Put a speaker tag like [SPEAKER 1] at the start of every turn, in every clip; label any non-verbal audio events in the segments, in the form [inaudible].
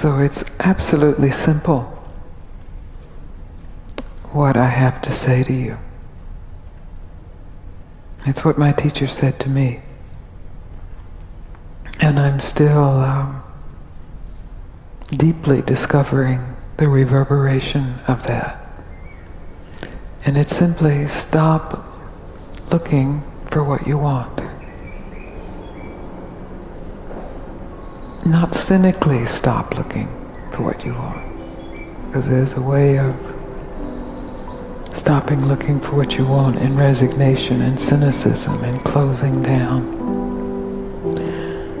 [SPEAKER 1] So it's absolutely simple what I have to say to you. It's what my teacher said to me. And I'm still um, deeply discovering the reverberation of that. And it's simply stop looking for what you want. Not cynically stop looking for what you want. Because there's a way of stopping looking for what you want in resignation and cynicism and closing down.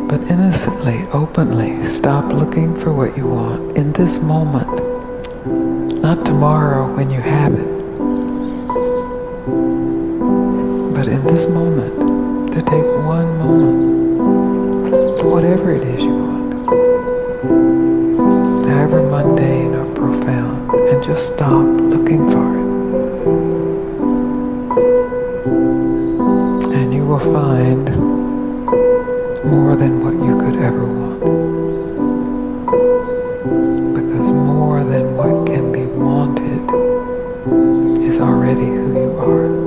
[SPEAKER 1] But innocently, openly, stop looking for what you want in this moment, not tomorrow when you have it, but in this moment, to take one moment, whatever it is you want, however mundane or profound, and just stop looking for it. And you will find more than what you could ever want. Because more than what can be wanted is already who you are.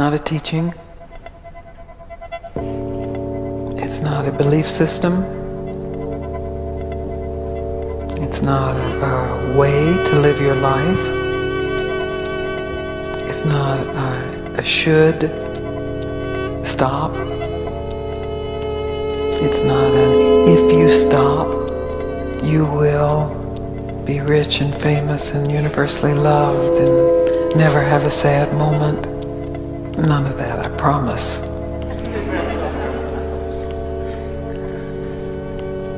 [SPEAKER 1] Not a teaching. It's not a belief system. It's not a, way to live your life. It's not a, a should stop. It's not an if you stop, you will be rich and famous and universally loved and never have a sad moment. None of that, I promise.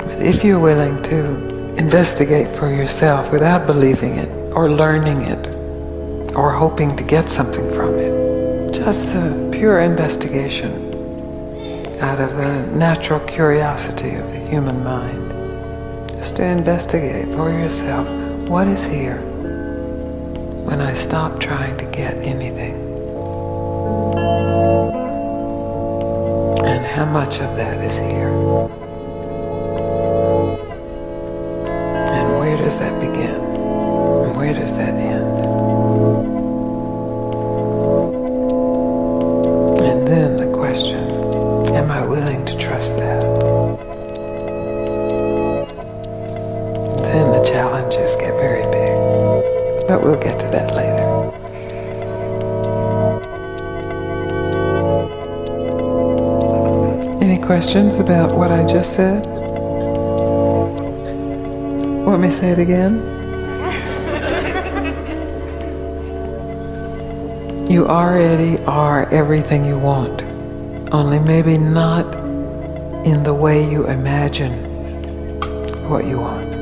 [SPEAKER 1] But if you're willing to investigate for yourself without believing it or learning it or hoping to get something from it, just a pure investigation out of the natural curiosity of the human mind. Just to investigate for yourself what is here when I stop trying to get anything. Much of that is here? What I just said? Want me to say it again? You already are everything you want, only maybe not in the way you imagine what you want.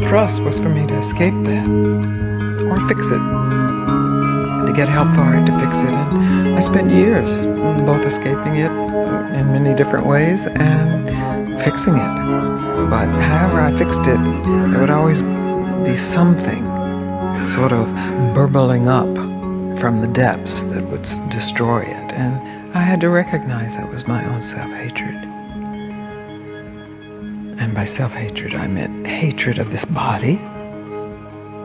[SPEAKER 1] thrust was for me to escape that or fix it, to get help for it, to fix it. And I spent years mm, both escaping it in many different ways and fixing it. But however I fixed it, there would always be something sort of burbling up from the depths that would destroy it. And I had to recognize that was my own self hatred by self hatred, I meant hatred of this body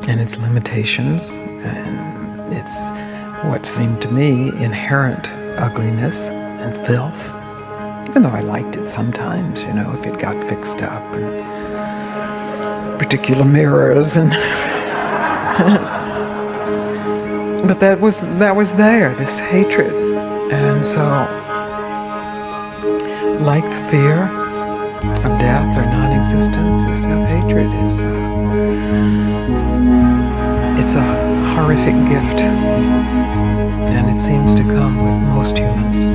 [SPEAKER 1] and its limitations and its what seemed to me inherent ugliness and filth. Even though I liked it sometimes, you know, if it got fixed up and particular mirrors and. [laughs] but that was that was there, this hatred, and so, like fear, of death or non-existence is self-hatred is. It's a horrific gift and it seems to come with most humans.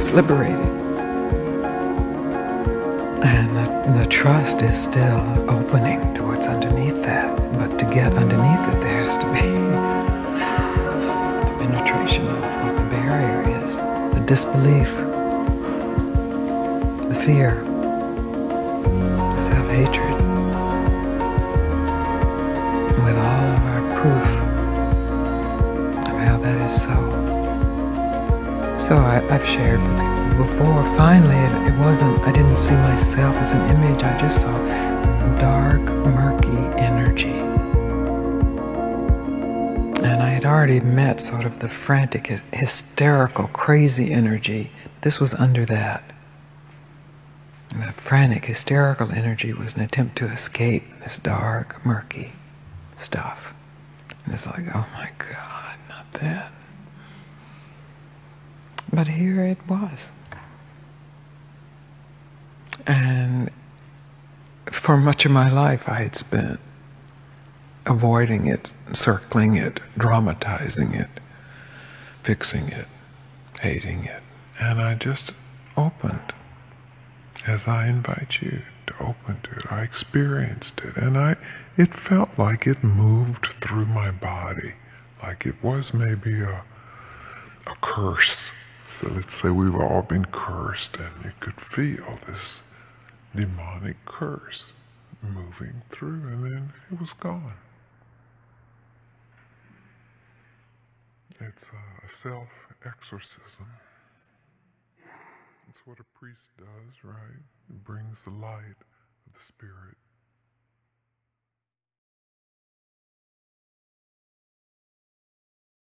[SPEAKER 1] What liberated. And the, the, trust is still opening to what's underneath that. But to get underneath it, there has to be the penetration of what the barrier is the disbelief, the fear, the self hatred. With all of our proof of how that is so. So I, have shared with you before. Finally, it, it, wasn't, I didn't see myself as an image, I just saw dark, murky energy. And I had already met sort of the frantic, hysterical, crazy energy. This was under that. The frantic, hysterical energy was an attempt to escape this dark, murky stuff. And it's like, oh my God, not that. But here it was. And for much of my life, I had spent avoiding it, circling it, dramatizing it, fixing it, hating it. And I just opened as I invite you to open to it. I experienced it and I it felt like it moved through my body, like it was maybe a a curse so let's say we've all been cursed and you could feel this demonic curse moving through and then it was gone. It's a self exorcism. It's what a priest does, right? It brings the light of the Spirit